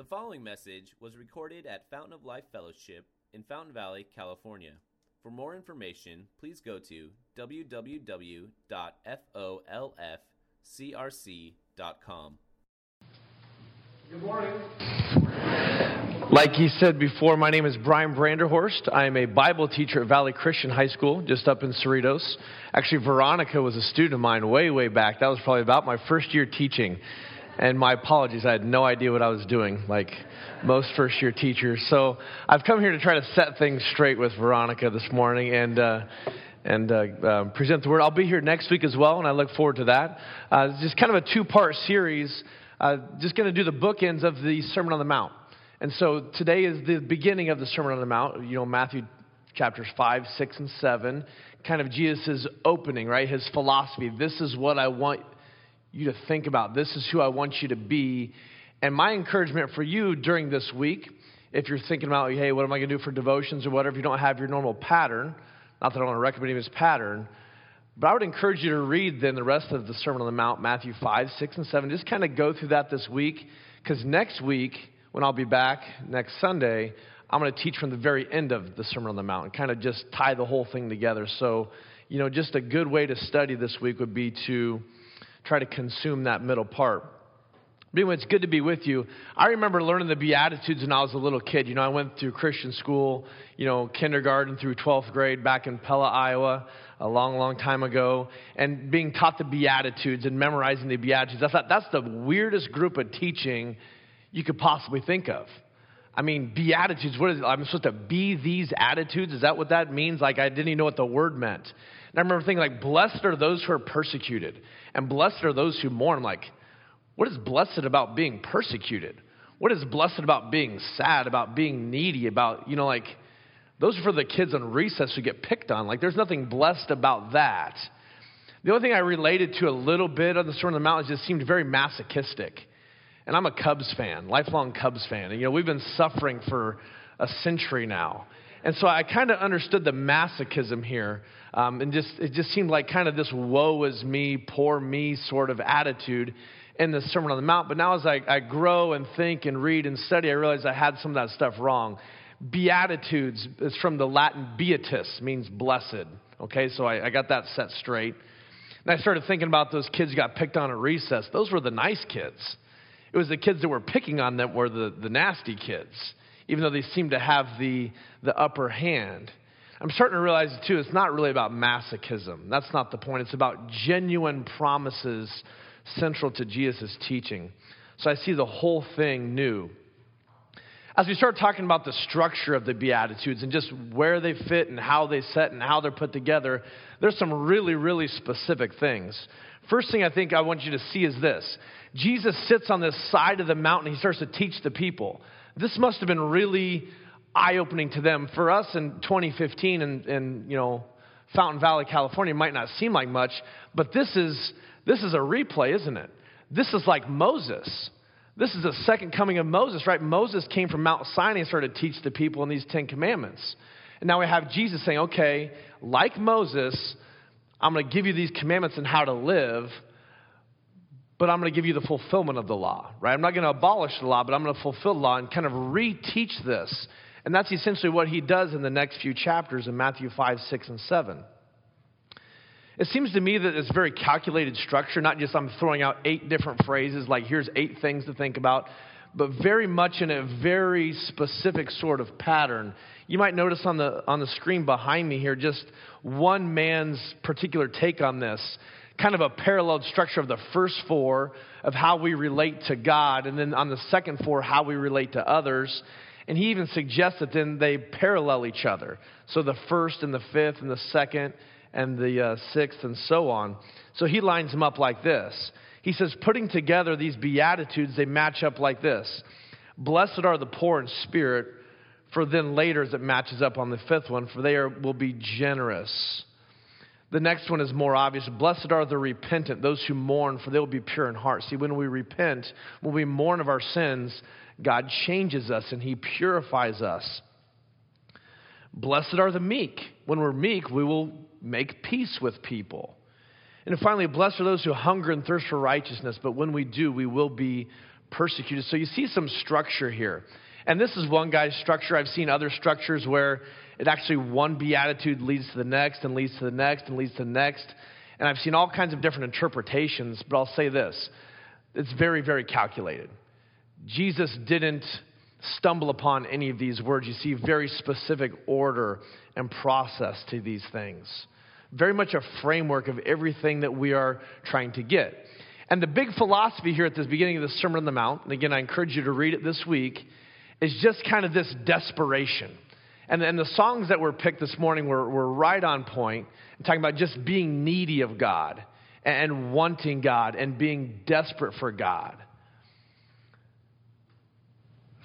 The following message was recorded at Fountain of Life Fellowship in Fountain Valley, California. For more information, please go to www.folfcrc.com. Good morning. Like he said before, my name is Bryan Branderhorst. I am a Bible teacher at Valley Christian High School, just up in Cerritos. Actually, Veronica was a student of mine way, way back. That was probably about my first year teaching. And my apologies, I had no idea what I was doing, like most first year teachers. So I've come here to try to set things straight with Veronica this morning and, uh, and uh, uh, present the word. I'll be here next week as well, and I look forward to that. Uh, it's just kind of a two part series, uh, just going to do the bookends of the Sermon on the Mount. And so today is the beginning of the Sermon on the Mount, you know, Matthew chapters 5, 6, and 7, kind of Jesus' opening, right? His philosophy. This is what I want you to think about. This is who I want you to be. And my encouragement for you during this week, if you're thinking about, hey, what am I going to do for devotions or whatever, if you don't have your normal pattern, not that I want to recommend this pattern, but I would encourage you to read then the rest of the Sermon on the Mount, Matthew 5, 6, and 7. Just kind of go through that this week, because next week, when I'll be back next Sunday, I'm going to teach from the very end of the Sermon on the Mount and kind of just tie the whole thing together. So, you know, just a good way to study this week would be to try to consume that middle part. But anyway, it's good to be with you. I remember learning the Beatitudes when I was a little kid. You know, I went through Christian school, you know, kindergarten through 12th grade back in Pella, Iowa, a long, long time ago, and being taught the Beatitudes and memorizing the Beatitudes. I thought that's the weirdest group of teaching you could possibly think of. I mean, Beatitudes, what is it? I'm supposed to be these attitudes? Is that what that means? Like, I didn't even know what the word meant. And I remember thinking, like, blessed are those who are persecuted, and blessed are those who mourn. Like, what is blessed about being persecuted? What is blessed about being sad, about being needy, about, you know, like, those are for the kids on recess who get picked on. Like, there's nothing blessed about that. The only thing I related to a little bit of the Sermon on the Mount is just seemed very masochistic. And I'm a Cubs fan, lifelong Cubs fan. And, you know, we've been suffering for a century now. And so I kind of understood the masochism here. Um, and just, it just seemed like kind of this woe is me, poor me sort of attitude in the Sermon on the Mount. But now as I, I grow and think and read and study, I realize I had some of that stuff wrong. Beatitudes is from the Latin beatus, means blessed. Okay, so I, I got that set straight. And I started thinking about those kids who got picked on at recess. Those were the nice kids. It was the kids that were picking on them were the, the nasty kids even though they seem to have the, the upper hand. I'm starting to realize, too, it's not really about masochism. That's not the point. It's about genuine promises central to Jesus' teaching. So I see the whole thing new. As we start talking about the structure of the Beatitudes and just where they fit and how they set and how they're put together, there's some really, really specific things. First thing I think I want you to see is this Jesus sits on this side of the mountain, he starts to teach the people. This must have been really eye opening to them. For us in 2015 and, and you know, Fountain Valley, California might not seem like much, but this is, this is a replay, isn't it? This is like Moses. This is the second coming of Moses, right? Moses came from Mount Sinai and started to teach the people in these Ten Commandments. And now we have Jesus saying, okay, like Moses, I'm going to give you these commandments and how to live but I'm going to give you the fulfillment of the law, right? I'm not going to abolish the law, but I'm going to fulfill the law and kind of reteach this. And that's essentially what he does in the next few chapters in Matthew 5, 6, and 7. It seems to me that it's very calculated structure, not just I'm throwing out eight different phrases, like here's eight things to think about, but very much in a very specific sort of pattern. You might notice on the, on the screen behind me here just one man's particular take on this kind of a parallel structure of the first four of how we relate to God, and then on the second four, how we relate to others. And he even suggests that then they parallel each other. So the first and the fifth and the second and the uh, sixth and so on. So he lines them up like this. He says, putting together these Beatitudes, they match up like this Blessed are the poor in spirit, for then later, as it matches up on the fifth one, for they are, will be generous. The next one is more obvious. Blessed are the repentant, those who mourn, for they will be pure in heart. See, when we repent, when we mourn of our sins, God changes us and He purifies us. Blessed are the meek. When we're meek, we will make peace with people. And finally, blessed are those who hunger and thirst for righteousness, but when we do, we will be persecuted. So you see some structure here. And this is one guy's structure. I've seen other structures where it actually one beatitude leads to the next and leads to the next and leads to the next. And I've seen all kinds of different interpretations, but I'll say this it's very, very calculated. Jesus didn't stumble upon any of these words. You see very specific order and process to these things. Very much a framework of everything that we are trying to get. And the big philosophy here at the beginning of the Sermon on the Mount, and again, I encourage you to read it this week, is just kind of this desperation. And, and the songs that were picked this morning were, were right on point, talking about just being needy of God and wanting God and being desperate for God.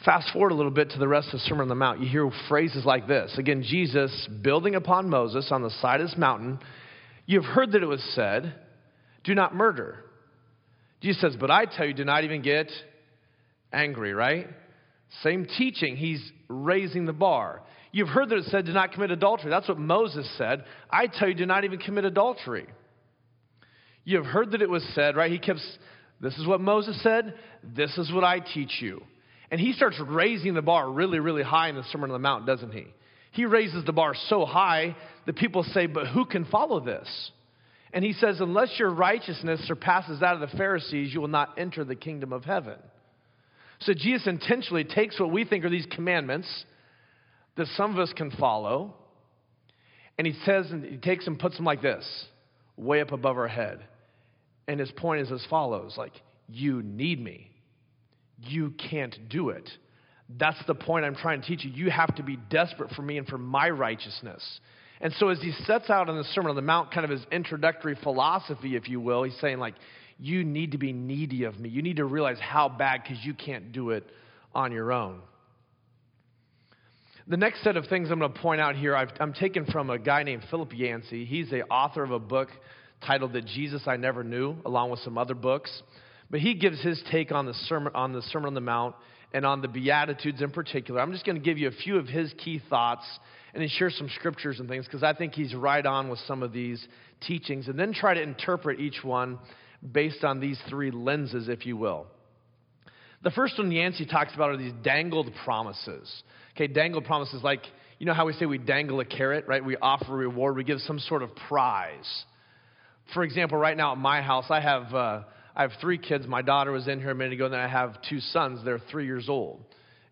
Fast forward a little bit to the rest of the Sermon on the Mount. You hear phrases like this. Again, Jesus building upon Moses on the side of this mountain. You've heard that it was said, Do not murder. Jesus says, But I tell you, do not even get angry, right? Same teaching. He's raising the bar. You've heard that it said, Do not commit adultery. That's what Moses said. I tell you, do not even commit adultery. You've heard that it was said, right? He keeps, This is what Moses said. This is what I teach you. And he starts raising the bar really, really high in the Sermon on the Mount, doesn't he? He raises the bar so high that people say, But who can follow this? And he says, Unless your righteousness surpasses that of the Pharisees, you will not enter the kingdom of heaven. So Jesus intentionally takes what we think are these commandments that some of us can follow, and he says, and he takes and puts them like this, way up above our head. And his point is as follows like, you need me you can't do it. That's the point I'm trying to teach you. You have to be desperate for me and for my righteousness. And so, as he sets out in the Sermon on the Mount, kind of his introductory philosophy, if you will, he's saying, like, you need to be needy of me. You need to realize how bad because you can't do it on your own. The next set of things I'm going to point out here, i am taken from a guy named Philip Yancey. He's the author of a book titled The Jesus I Never Knew, along with some other books. But he gives his take on the Sermon on the, Sermon on the Mount and on the Beatitudes in particular. I'm just going to give you a few of his key thoughts and then share some scriptures and things because I think he's right on with some of these teachings and then try to interpret each one based on these three lenses, if you will. The first one Yancey talks about are these dangled promises. Okay, dangled promises like, you know how we say we dangle a carrot, right? We offer a reward, we give some sort of prize. For example, right now at my house, I have. Uh, I have three kids. My daughter was in here a minute ago, and then I have two sons. They're three years old.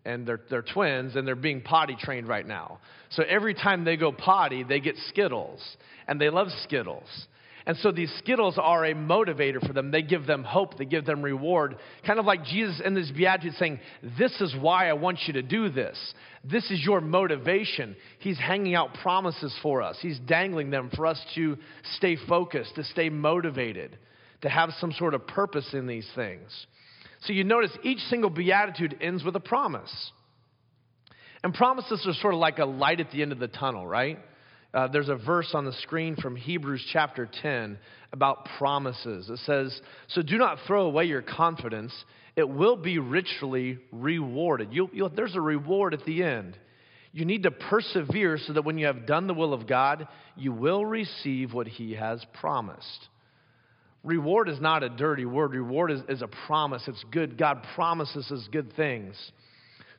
And they're, they're twins, and they're being potty trained right now. So every time they go potty, they get Skittles. And they love Skittles. And so these Skittles are a motivator for them. They give them hope, they give them reward. Kind of like Jesus in this Beatitude saying, This is why I want you to do this. This is your motivation. He's hanging out promises for us, He's dangling them for us to stay focused, to stay motivated to have some sort of purpose in these things. So you notice each single beatitude ends with a promise. And promises are sort of like a light at the end of the tunnel, right? Uh, there's a verse on the screen from Hebrews chapter 10 about promises. It says, So do not throw away your confidence, it will be richly rewarded. You'll, you'll, there's a reward at the end. You need to persevere so that when you have done the will of God, you will receive what He has promised. Reward is not a dirty word. Reward is, is a promise. It's good. God promises us good things.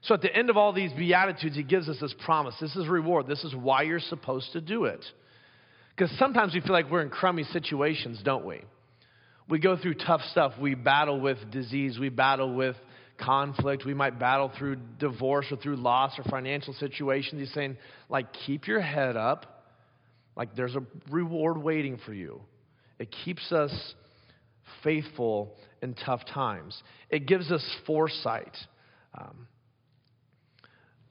So at the end of all these Beatitudes, He gives us this promise. This is reward. This is why you're supposed to do it. Because sometimes we feel like we're in crummy situations, don't we? We go through tough stuff. We battle with disease. We battle with conflict. We might battle through divorce or through loss or financial situations. He's saying, like, keep your head up. Like, there's a reward waiting for you. It keeps us faithful in tough times. It gives us foresight. Um,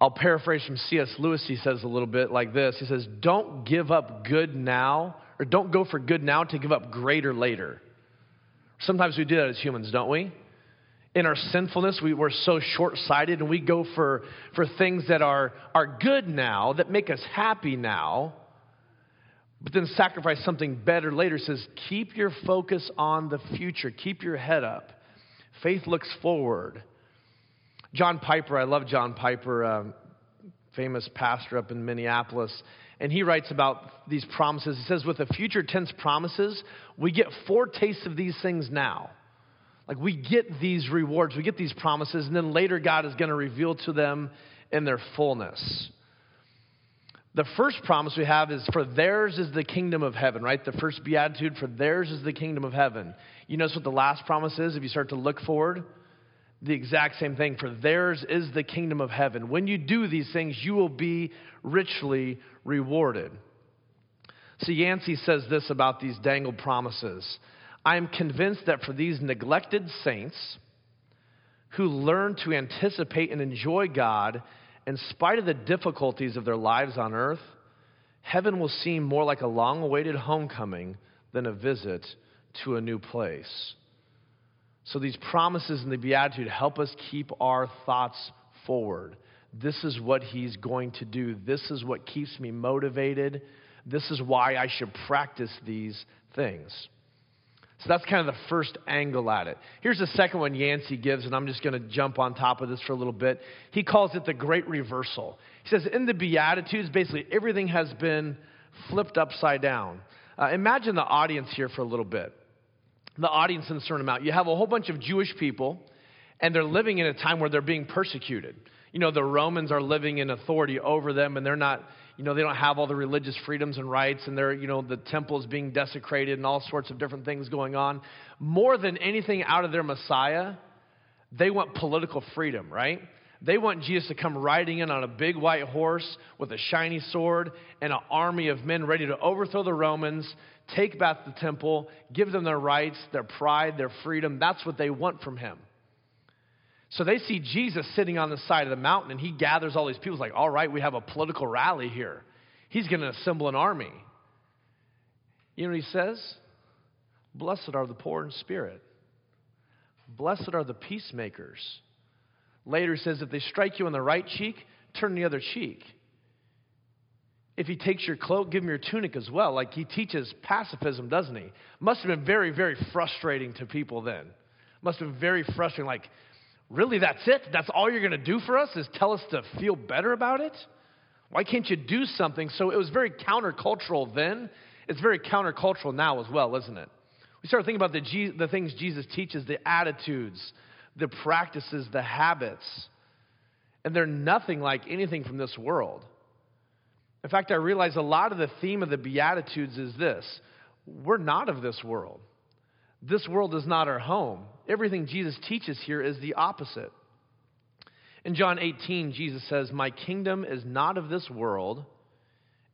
I'll paraphrase from C.S. Lewis. He says a little bit like this He says, Don't give up good now, or don't go for good now to give up greater later. Sometimes we do that as humans, don't we? In our sinfulness, we, we're so short sighted and we go for, for things that are, are good now, that make us happy now, but then sacrifice something better later says keep your focus on the future keep your head up faith looks forward john piper i love john piper um, famous pastor up in minneapolis and he writes about these promises he says with the future tense promises we get four tastes of these things now Like we get these rewards, we get these promises, and then later God is going to reveal to them in their fullness. The first promise we have is for theirs is the kingdom of heaven, right? The first beatitude, for theirs is the kingdom of heaven. You notice what the last promise is if you start to look forward? The exact same thing. For theirs is the kingdom of heaven. When you do these things, you will be richly rewarded. So Yancey says this about these dangled promises. I am convinced that for these neglected saints who learn to anticipate and enjoy God in spite of the difficulties of their lives on earth, heaven will seem more like a long awaited homecoming than a visit to a new place. So these promises in the Beatitude help us keep our thoughts forward. This is what he's going to do. This is what keeps me motivated. This is why I should practice these things. So that's kind of the first angle at it. Here's the second one Yancey gives, and I'm just going to jump on top of this for a little bit. He calls it the great reversal. He says, in the Beatitudes, basically everything has been flipped upside down. Uh, imagine the audience here for a little bit. The audience in the Sermon Mount. You have a whole bunch of Jewish people, and they're living in a time where they're being persecuted. You know, the Romans are living in authority over them, and they're not you know, they don't have all the religious freedoms and rights, and they're, you know, the temple is being desecrated and all sorts of different things going on. More than anything out of their Messiah, they want political freedom, right? They want Jesus to come riding in on a big white horse with a shiny sword and an army of men ready to overthrow the Romans, take back the temple, give them their rights, their pride, their freedom. That's what they want from him. So they see Jesus sitting on the side of the mountain, and he gathers all these people. Like, all right, we have a political rally here. He's going to assemble an army. You know what he says? Blessed are the poor in spirit. Blessed are the peacemakers. Later he says, if they strike you on the right cheek, turn the other cheek. If he takes your cloak, give him your tunic as well. Like he teaches pacifism, doesn't he? Must have been very, very frustrating to people then. Must have been very frustrating. Like, Really, that's it? That's all you're going to do for us is tell us to feel better about it? Why can't you do something? So it was very countercultural then. It's very countercultural now as well, isn't it? We start thinking about the, the things Jesus teaches, the attitudes, the practices, the habits, and they're nothing like anything from this world. In fact, I realize a lot of the theme of the Beatitudes is this we're not of this world. This world is not our home. Everything Jesus teaches here is the opposite. In John 18, Jesus says, My kingdom is not of this world.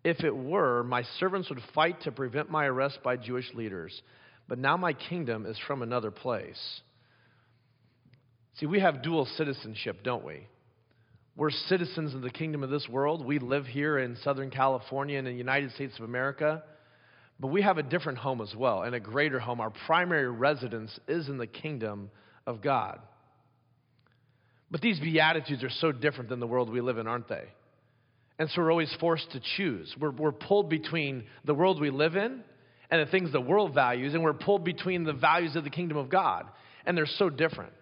If it were, my servants would fight to prevent my arrest by Jewish leaders. But now my kingdom is from another place. See, we have dual citizenship, don't we? We're citizens of the kingdom of this world. We live here in Southern California and in the United States of America. But we have a different home as well, and a greater home. Our primary residence is in the kingdom of God. But these Beatitudes are so different than the world we live in, aren't they? And so we're always forced to choose. We're, we're pulled between the world we live in and the things the world values, and we're pulled between the values of the kingdom of God. And they're so different.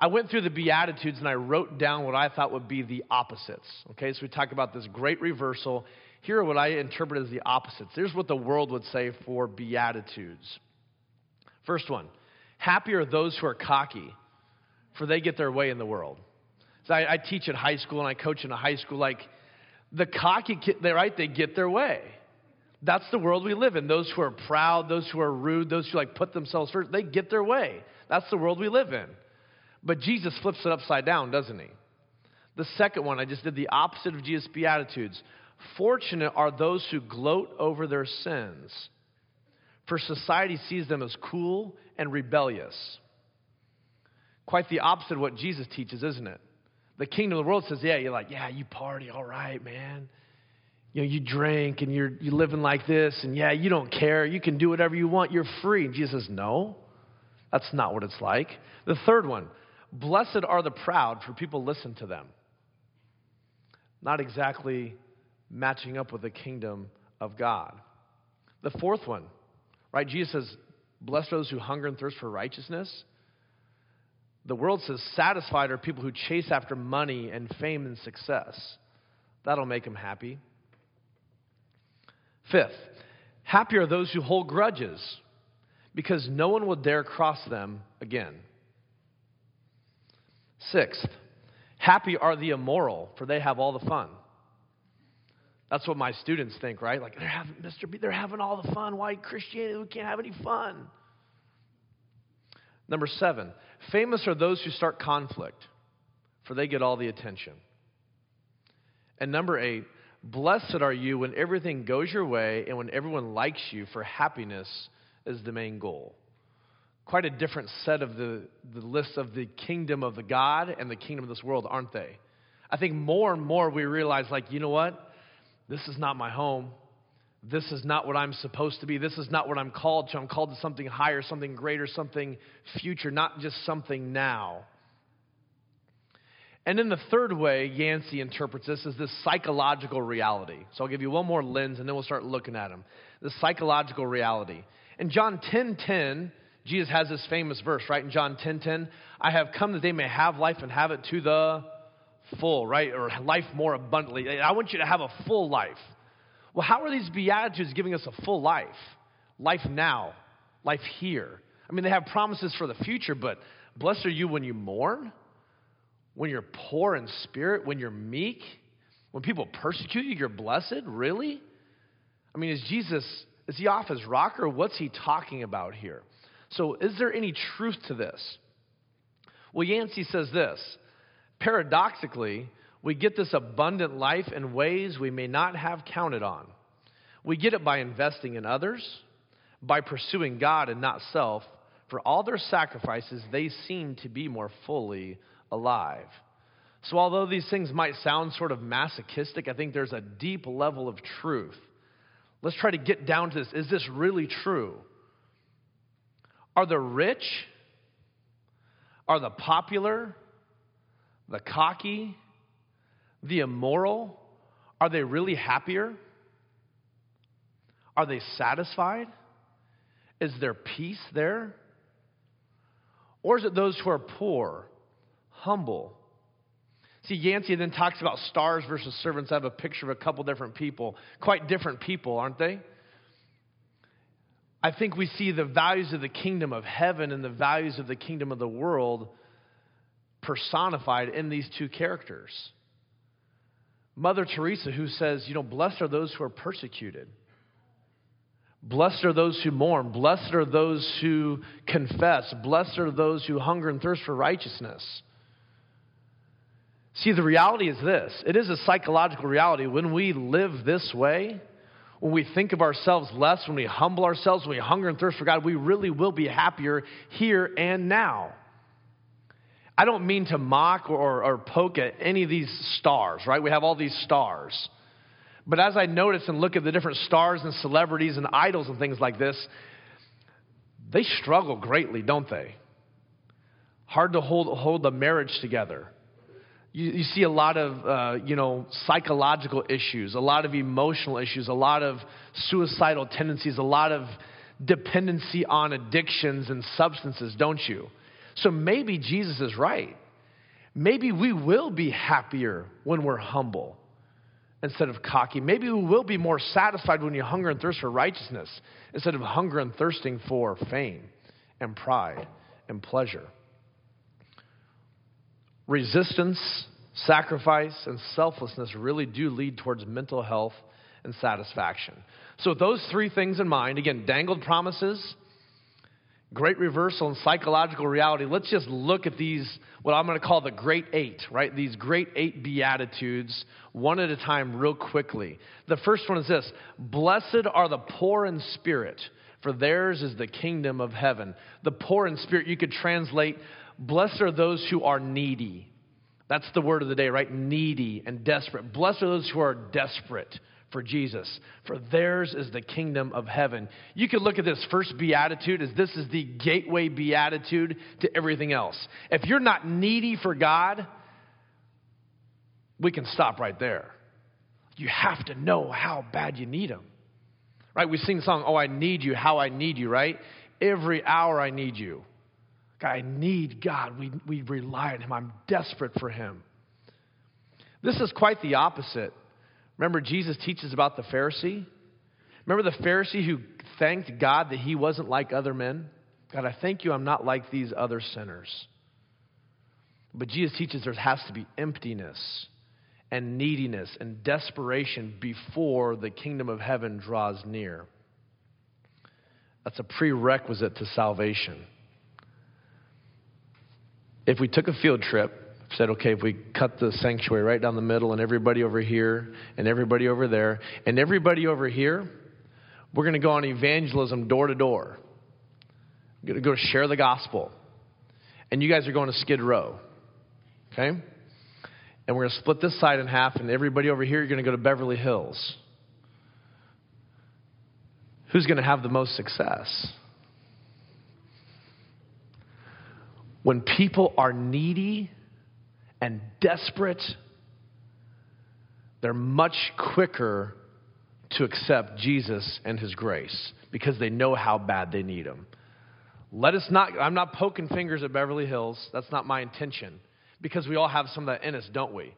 I went through the Beatitudes and I wrote down what I thought would be the opposites. Okay, so we talk about this great reversal here are what I interpret as the opposites. Here's what the world would say for Beatitudes. First one Happy are those who are cocky, for they get their way in the world. So I, I teach at high school and I coach in a high school. Like the cocky, kid, they right? They get their way. That's the world we live in. Those who are proud, those who are rude, those who like put themselves first, they get their way. That's the world we live in. But Jesus flips it upside down, doesn't he? The second one, I just did the opposite of Jesus' Beatitudes. Fortunate are those who gloat over their sins, for society sees them as cool and rebellious. Quite the opposite of what Jesus teaches, isn't it? The kingdom of the world says, yeah, you're like, yeah, you party, all right, man. You know, you drink and you're you living like this, and yeah, you don't care. You can do whatever you want. You're free. And Jesus says, no, that's not what it's like. The third one, blessed are the proud, for people listen to them. Not exactly matching up with the kingdom of God. The fourth one, right? Jesus says, Blessed are those who hunger and thirst for righteousness. The world says, Satisfied are people who chase after money and fame and success. That'll make them happy. Fifth, happy are those who hold grudges because no one will dare cross them again. Sixth, happy are the immoral, for they have all the fun. That's what my students think, right? Like they're having Mr. B, they're having all the fun. Why Christianity we can't have any fun? Number seven, famous are those who start conflict, for they get all the attention. And number eight, blessed are you when everything goes your way and when everyone likes you, for happiness is the main goal. Quite a different set of the, the list of the kingdom of the God and the kingdom of this world, aren't they? I think more and more we realize, like, you know what? This is not my home. This is not what I'm supposed to be. This is not what I'm called to. I'm called to something higher, something greater, something future, not just something now. And then the third way Yancey interprets this is this psychological reality. So I'll give you one more lens and then we'll start looking at them. The psychological reality. In John 10 10, Jesus has this famous verse, right? In John 10 10, I have come that they may have life and have it to the full, right? Or life more abundantly. I want you to have a full life. Well, how are these Beatitudes giving us a full life? Life now, life here. I mean, they have promises for the future, but blessed are you when you mourn, when you're poor in spirit, when you're meek, when people persecute you, you're blessed? Really? I mean, is Jesus, is he off his rocker? What's he talking about here? So, is there any truth to this? Well, Yancey says this Paradoxically, we get this abundant life in ways we may not have counted on. We get it by investing in others, by pursuing God and not self. For all their sacrifices, they seem to be more fully alive. So, although these things might sound sort of masochistic, I think there's a deep level of truth. Let's try to get down to this. Is this really true? Are the rich, are the popular, the cocky, the immoral, are they really happier? Are they satisfied? Is there peace there? Or is it those who are poor, humble? See, Yancey then talks about stars versus servants. I have a picture of a couple different people, quite different people, aren't they? I think we see the values of the kingdom of heaven and the values of the kingdom of the world personified in these two characters. Mother Teresa, who says, you know, blessed are those who are persecuted. Blessed are those who mourn. Blessed are those who confess. Blessed are those who hunger and thirst for righteousness. See, the reality is this it is a psychological reality. When we live this way, when we think of ourselves less, when we humble ourselves, when we hunger and thirst for God, we really will be happier here and now. I don't mean to mock or, or, poke at any of these stars, right? We have all these stars. But as I notice and look at the different stars and celebrities and idols and things like this, they struggle greatly, don't they? Hard to hold, hold the marriage together. You, you see a lot of, uh, you know, psychological issues, a lot of emotional issues, a lot of suicidal tendencies, a lot of dependency on addictions and substances, don't you? So maybe Jesus is right. Maybe we will be happier when we're humble instead of cocky. Maybe we will be more satisfied when you hunger and thirst for righteousness instead of hunger and thirsting for fame and pride and pleasure. Resistance, sacrifice, and selflessness really do lead towards mental health and satisfaction. So, with those three things in mind, again, dangled promises, great reversal and psychological reality, let's just look at these, what I'm going to call the great eight, right? These great eight beatitudes, one at a time, real quickly. The first one is this Blessed are the poor in spirit, for theirs is the kingdom of heaven. The poor in spirit, you could translate, Blessed are those who are needy. That's the word of the day, right? Needy and desperate. Blessed are those who are desperate for Jesus, for theirs is the kingdom of heaven. You could look at this first beatitude as this is the gateway beatitude to everything else. If you're not needy for God, we can stop right there. You have to know how bad you need Him. Right? We sing the song, Oh, I need you, how I need you, right? Every hour I need you. God, I need God. We, we rely on Him. I'm desperate for Him. This is quite the opposite Remember, Jesus teaches about the Pharisee? Remember the Pharisee who thanked God that he wasn't like other men? God, I thank you I'm not like these other sinners. But Jesus teaches there has to be emptiness and neediness and desperation before the kingdom of heaven draws near. That's a prerequisite to salvation. If we took a field trip, said, okay, if we cut the sanctuary right down the middle and everybody over here and everybody over there and everybody over here, we're going to go on evangelism door to door. We're going to go share the gospel. And you guys are going to Skid Row. Okay? And we're going to split this side in half, and everybody over here, you're going to go to Beverly Hills. Who's going to have the most success? When people are needy and desperate, they're much quicker to accept Jesus and his grace because they know how bad they need him. Let us not, I'm not poking fingers at Beverly Hills. That's not my intention because we all have some of that in us, don't we?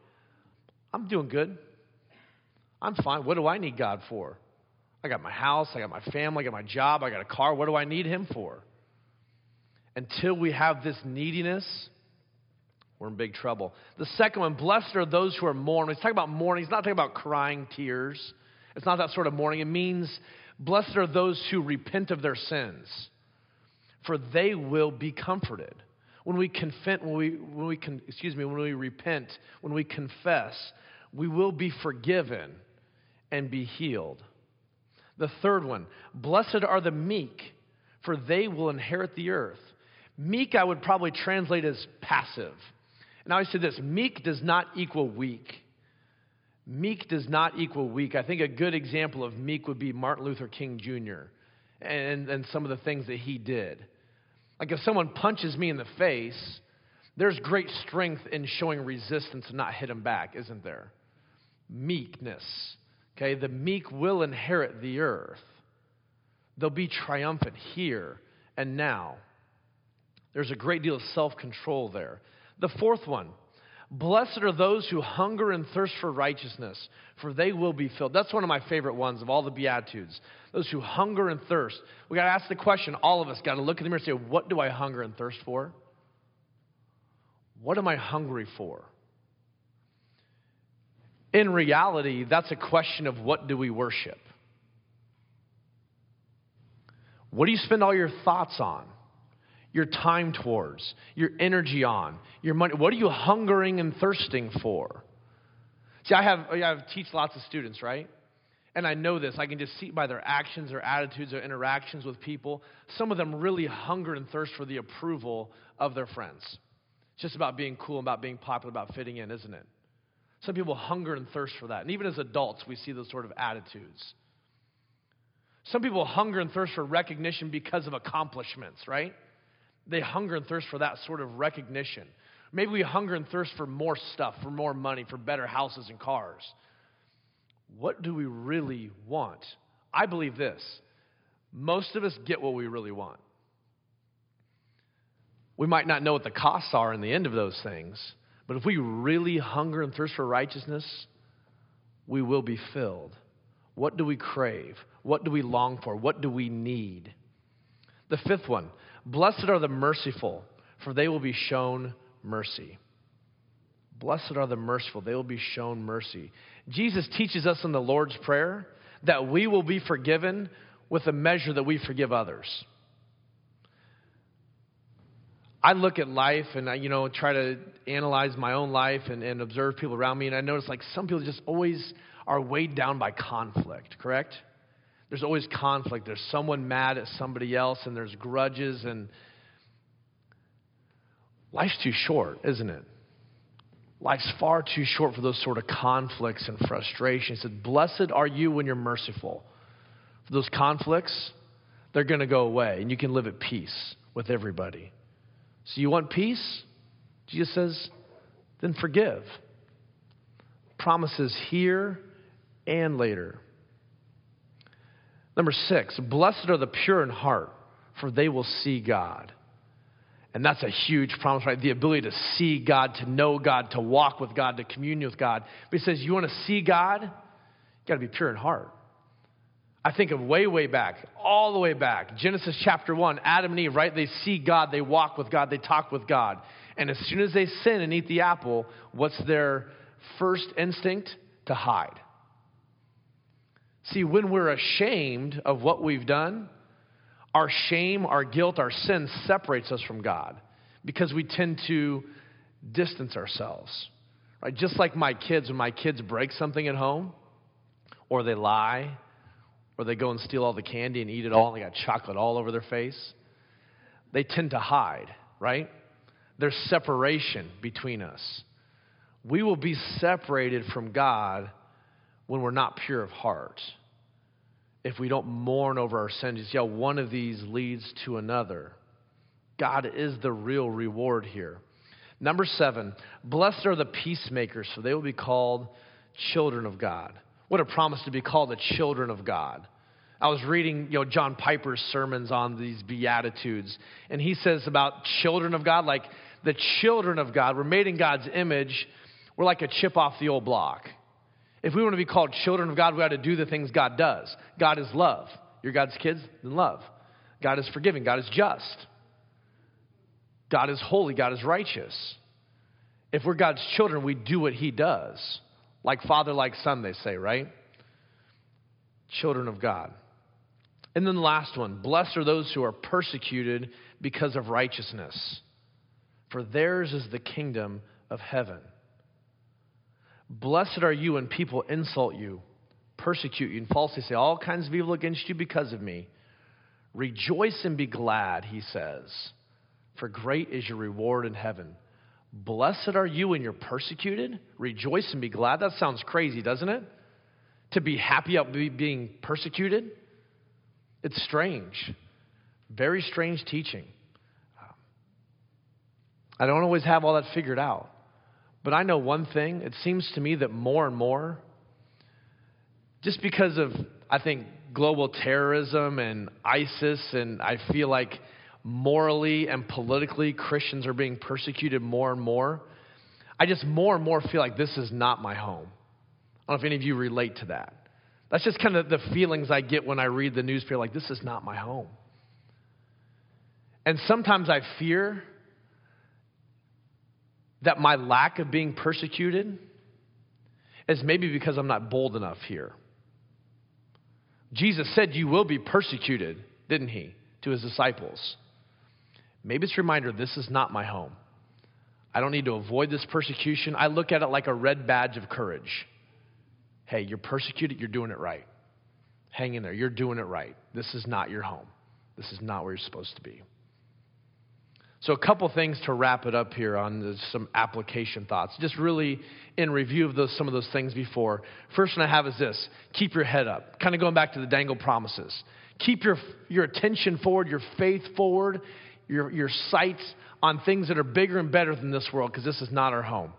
I'm doing good. I'm fine. What do I need God for? I got my house, I got my family, I got my job, I got a car. What do I need Him for? Until we have this neediness, we're in big trouble. The second one, blessed are those who are mourning. He's talking about mourning. He's not talking about crying tears. It's not that sort of mourning. It means blessed are those who repent of their sins, for they will be comforted when we confess, when we, when we con, excuse me, when we repent, when we confess, we will be forgiven and be healed. The third one, blessed are the meek, for they will inherit the earth. Meek, I would probably translate as passive. And I always say this meek does not equal weak. Meek does not equal weak. I think a good example of meek would be Martin Luther King Jr. and, and some of the things that he did. Like if someone punches me in the face, there's great strength in showing resistance and not hit them back, isn't there? Meekness. Okay, the meek will inherit the earth. They'll be triumphant here and now. There's a great deal of self control there. The fourth one Blessed are those who hunger and thirst for righteousness, for they will be filled. That's one of my favorite ones of all the Beatitudes. Those who hunger and thirst. We got to ask the question, all of us got to look in the mirror and say, What do I hunger and thirst for? What am I hungry for? In reality, that's a question of what do we worship? What do you spend all your thoughts on? Your time towards, your energy on, your money? What are you hungering and thirsting for? See, I have, I have teach lots of students, right? And I know this. I can just see by their actions, their attitudes, their interactions with people. Some of them really hunger and thirst for the approval of their friends. It's just about being cool, about being popular, about fitting in, isn't it? Some people hunger and thirst for that. And even as adults, we see those sort of attitudes. Some people hunger and thirst for recognition because of accomplishments, right? They hunger and thirst for that sort of recognition. Maybe we hunger and thirst for more stuff, for more money, for better houses and cars. What do we really want? I believe this most of us get what we really want. We might not know what the costs are in the end of those things, but if we really hunger and thirst for righteousness, we will be filled. What do we crave? What do we long for? What do we need? The fifth one Blessed are the merciful, for they will be shown mercy. Blessed are the merciful, they will be shown mercy. Jesus teaches us in the Lord's Prayer that we will be forgiven with a measure that we forgive others. I look at life and I, you know, try to analyze my own life and, and observe people around me, and I notice like some people just always are weighed down by conflict, correct? There's always conflict. There's someone mad at somebody else, and there's grudges, and life's too short, isn't it? Life's far too short for those sort of conflicts and frustrations. He said, Blessed are you when you're merciful. For those conflicts, they're going to go away, and you can live at peace with everybody. So, you want peace? Jesus says, then forgive. Promises here and later. Number six, blessed are the pure in heart, for they will see God. And that's a huge promise, right? The ability to see God, to know God, to walk with God, to commune with God. But he says, You want to see God? You got to be pure in heart. I think of way, way back, all the way back. Genesis chapter 1, Adam and Eve, right? They see God, they walk with God, they talk with God. And as soon as they sin and eat the apple, what's their first instinct? To hide. See, when we're ashamed of what we've done, our shame, our guilt, our sin separates us from God because we tend to distance ourselves. Right? Just like my kids, when my kids break something at home, or they lie, or they go and steal all the candy and eat it all and they got chocolate all over their face, they tend to hide, right? There's separation between us. We will be separated from God when we're not pure of heart. If we don't mourn over our sins, how one of these leads to another. God is the real reward here. Number seven, blessed are the peacemakers, for they will be called children of God. What a promise to be called the children of God. I was reading, you know, John Piper's sermons on these beatitudes, and he says about children of God, like the children of God, we're made in God's image. We're like a chip off the old block. If we want to be called children of God, we got to do the things God does. God is love. You're God's kids, then love. God is forgiving. God is just. God is holy. God is righteous. If we're God's children, we do what He does. Like father, like son, they say, right? Children of God. And then the last one Blessed are those who are persecuted because of righteousness, for theirs is the kingdom of heaven. Blessed are you when people insult you, persecute you, and falsely say all kinds of evil against you because of me. Rejoice and be glad, he says, for great is your reward in heaven. Blessed are you when you're persecuted. Rejoice and be glad. That sounds crazy, doesn't it? To be happy about being persecuted. It's strange. Very strange teaching. I don't always have all that figured out. But I know one thing. It seems to me that more and more, just because of, I think, global terrorism and ISIS, and I feel like morally and politically Christians are being persecuted more and more. I just more and more feel like this is not my home. I don't know if any of you relate to that. That's just kind of the feelings I get when I read the newspaper like, this is not my home. And sometimes I fear that my lack of being persecuted is maybe because I'm not bold enough here. Jesus said, You will be persecuted, didn't he, to his disciples? Maybe it's a reminder this is not my home. I don't need to avoid this persecution. I look at it like a red badge of courage. Hey, you're persecuted, you're doing it right. Hang in there, you're doing it right. This is not your home. This is not where you're supposed to be. So, a couple things to wrap it up here on some application thoughts, just really in review of those, some of those things before. First one I have is this keep your head up. Kind of going back to the dangle promises. Keep your, your attention forward, your faith forward, your, your sights on things that are bigger and better than this world because this is not our home.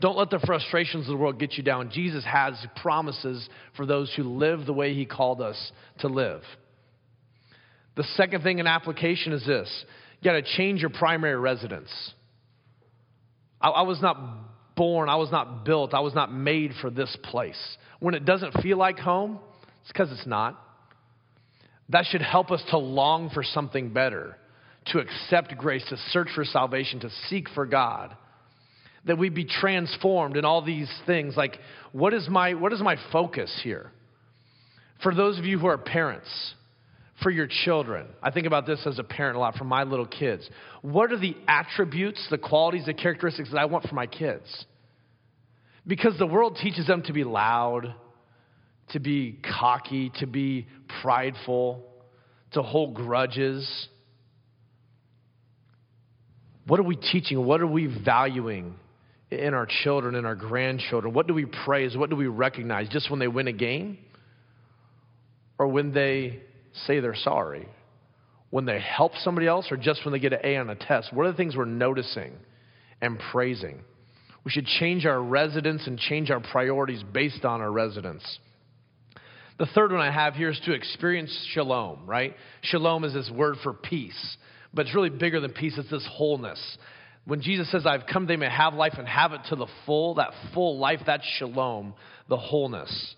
Don't let the frustrations of the world get you down. Jesus has promises for those who live the way he called us to live. The second thing in application is this you got to change your primary residence. I, I was not born, I was not built, I was not made for this place. When it doesn't feel like home, it's because it's not. That should help us to long for something better to accept grace, to search for salvation, to seek for God. That we be transformed in all these things. Like, what is my, what is my focus here? For those of you who are parents, for your children, I think about this as a parent a lot for my little kids. What are the attributes, the qualities, the characteristics that I want for my kids? Because the world teaches them to be loud, to be cocky, to be prideful, to hold grudges what are we teaching? What are we valuing in our children and our grandchildren? What do we praise? What do we recognize? Just when they win a game? Or when they say they're sorry? When they help somebody else? Or just when they get an A on a test? What are the things we're noticing and praising? We should change our residence and change our priorities based on our residence. The third one I have here is to experience shalom, right? Shalom is this word for peace. But it's really bigger than peace, it's this wholeness. When Jesus says, I've come they may have life and have it to the full, that full life, that's shalom, the wholeness.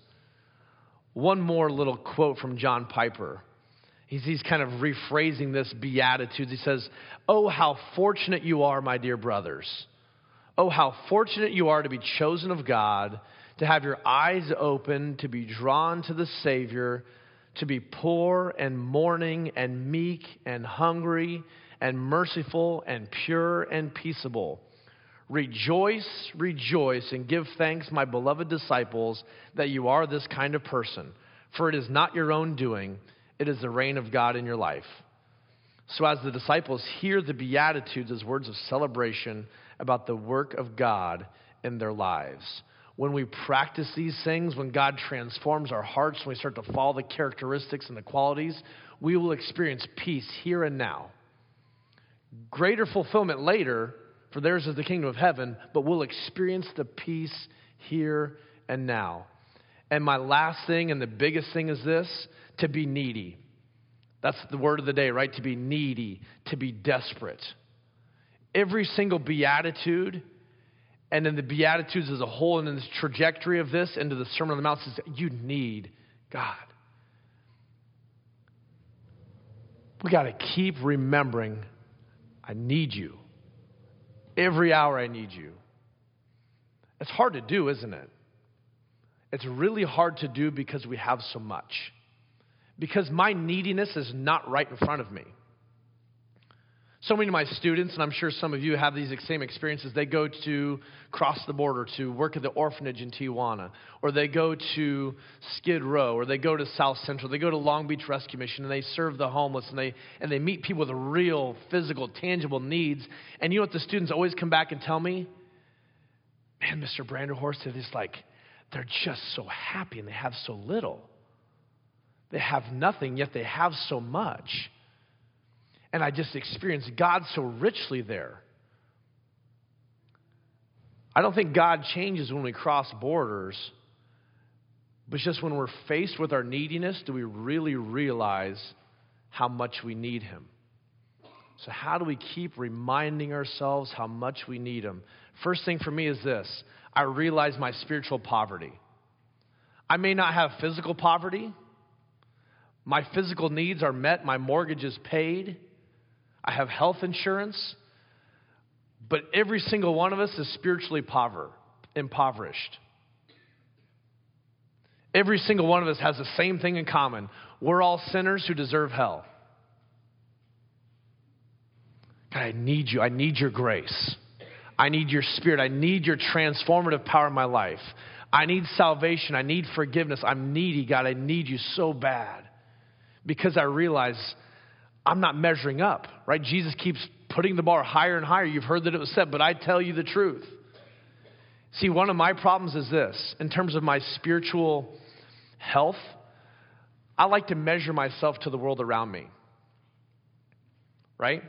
One more little quote from John Piper. He's, he's kind of rephrasing this Beatitudes. He says, Oh, how fortunate you are, my dear brothers. Oh, how fortunate you are to be chosen of God, to have your eyes open, to be drawn to the Savior, to be poor and mourning and meek and hungry and merciful and pure and peaceable. Rejoice, rejoice, and give thanks, my beloved disciples, that you are this kind of person. For it is not your own doing, it is the reign of God in your life. So, as the disciples hear the Beatitudes as words of celebration about the work of God in their lives, when we practice these things, when God transforms our hearts, when we start to follow the characteristics and the qualities, we will experience peace here and now. Greater fulfillment later, for theirs is the kingdom of heaven, but we'll experience the peace here and now. And my last thing and the biggest thing is this to be needy. That's the word of the day, right? To be needy, to be desperate. Every single beatitude and in the Beatitudes as a whole, and in the trajectory of this into the Sermon on the Mount, says you need God. We got to keep remembering I need you. Every hour I need you. It's hard to do, isn't it? It's really hard to do because we have so much. Because my neediness is not right in front of me. So many of my students, and I'm sure some of you have these same experiences, they go to cross the border to work at the orphanage in Tijuana, or they go to Skid Row, or they go to South Central, they go to Long Beach Rescue Mission, and they serve the homeless, and they, and they meet people with real, physical, tangible needs. And you know what the students always come back and tell me? Man, Mr. Branderhorst, they're just like, they're just so happy and they have so little. They have nothing, yet they have so much. And I just experienced God so richly there. I don't think God changes when we cross borders, but just when we're faced with our neediness, do we really realize how much we need Him? So, how do we keep reminding ourselves how much we need Him? First thing for me is this I realize my spiritual poverty. I may not have physical poverty, my physical needs are met, my mortgage is paid. I have health insurance, but every single one of us is spiritually pover, impoverished. Every single one of us has the same thing in common. We're all sinners who deserve hell. God, I need you. I need your grace. I need your spirit. I need your transformative power in my life. I need salvation. I need forgiveness. I'm needy, God. I need you so bad because I realize I'm not measuring up, right? Jesus keeps putting the bar higher and higher. You've heard that it was said, but I tell you the truth. See, one of my problems is this in terms of my spiritual health, I like to measure myself to the world around me, right?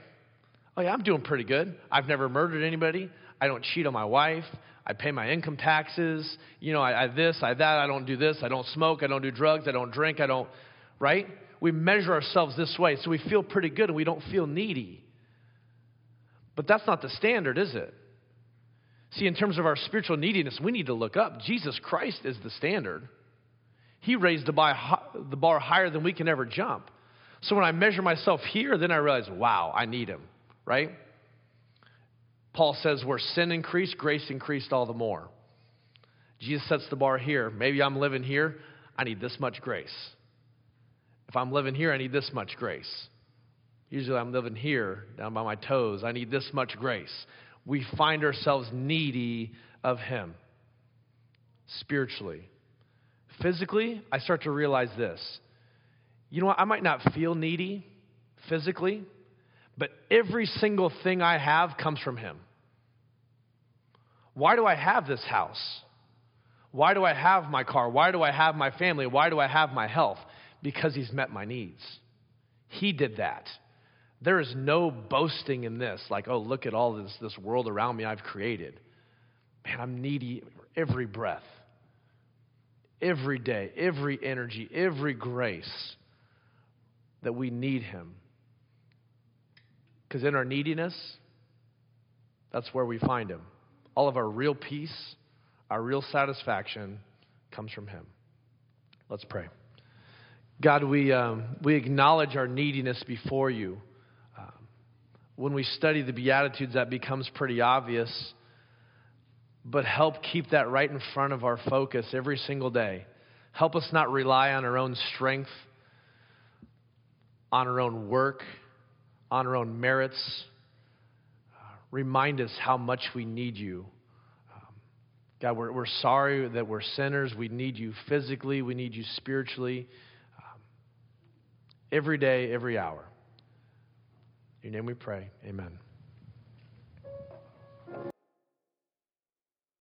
Oh, yeah, I'm doing pretty good. I've never murdered anybody. I don't cheat on my wife. I pay my income taxes. You know, I, I this, I that. I don't do this. I don't smoke. I don't do drugs. I don't drink. I don't, right? We measure ourselves this way. So we feel pretty good and we don't feel needy. But that's not the standard, is it? See, in terms of our spiritual neediness, we need to look up. Jesus Christ is the standard. He raised the bar higher than we can ever jump. So when I measure myself here, then I realize, wow, I need him, right? Paul says, where sin increased, grace increased all the more. Jesus sets the bar here. Maybe I'm living here. I need this much grace. If I'm living here, I need this much grace. Usually I'm living here, down by my toes. I need this much grace. We find ourselves needy of Him spiritually. Physically, I start to realize this. You know what? I might not feel needy physically, but every single thing I have comes from Him. Why do I have this house? Why do I have my car? Why do I have my family? Why do I have my health? Because he's met my needs. He did that. There is no boasting in this, like, oh, look at all this, this world around me I've created. Man, I'm needy every breath, every day, every energy, every grace that we need Him. Because in our neediness, that's where we find Him. All of our real peace, our real satisfaction comes from Him. Let's pray. God, we, um, we acknowledge our neediness before you. Um, when we study the Beatitudes, that becomes pretty obvious. But help keep that right in front of our focus every single day. Help us not rely on our own strength, on our own work, on our own merits. Uh, remind us how much we need you. Um, God, we're, we're sorry that we're sinners. We need you physically, we need you spiritually every day, every hour. In your name we pray. Amen.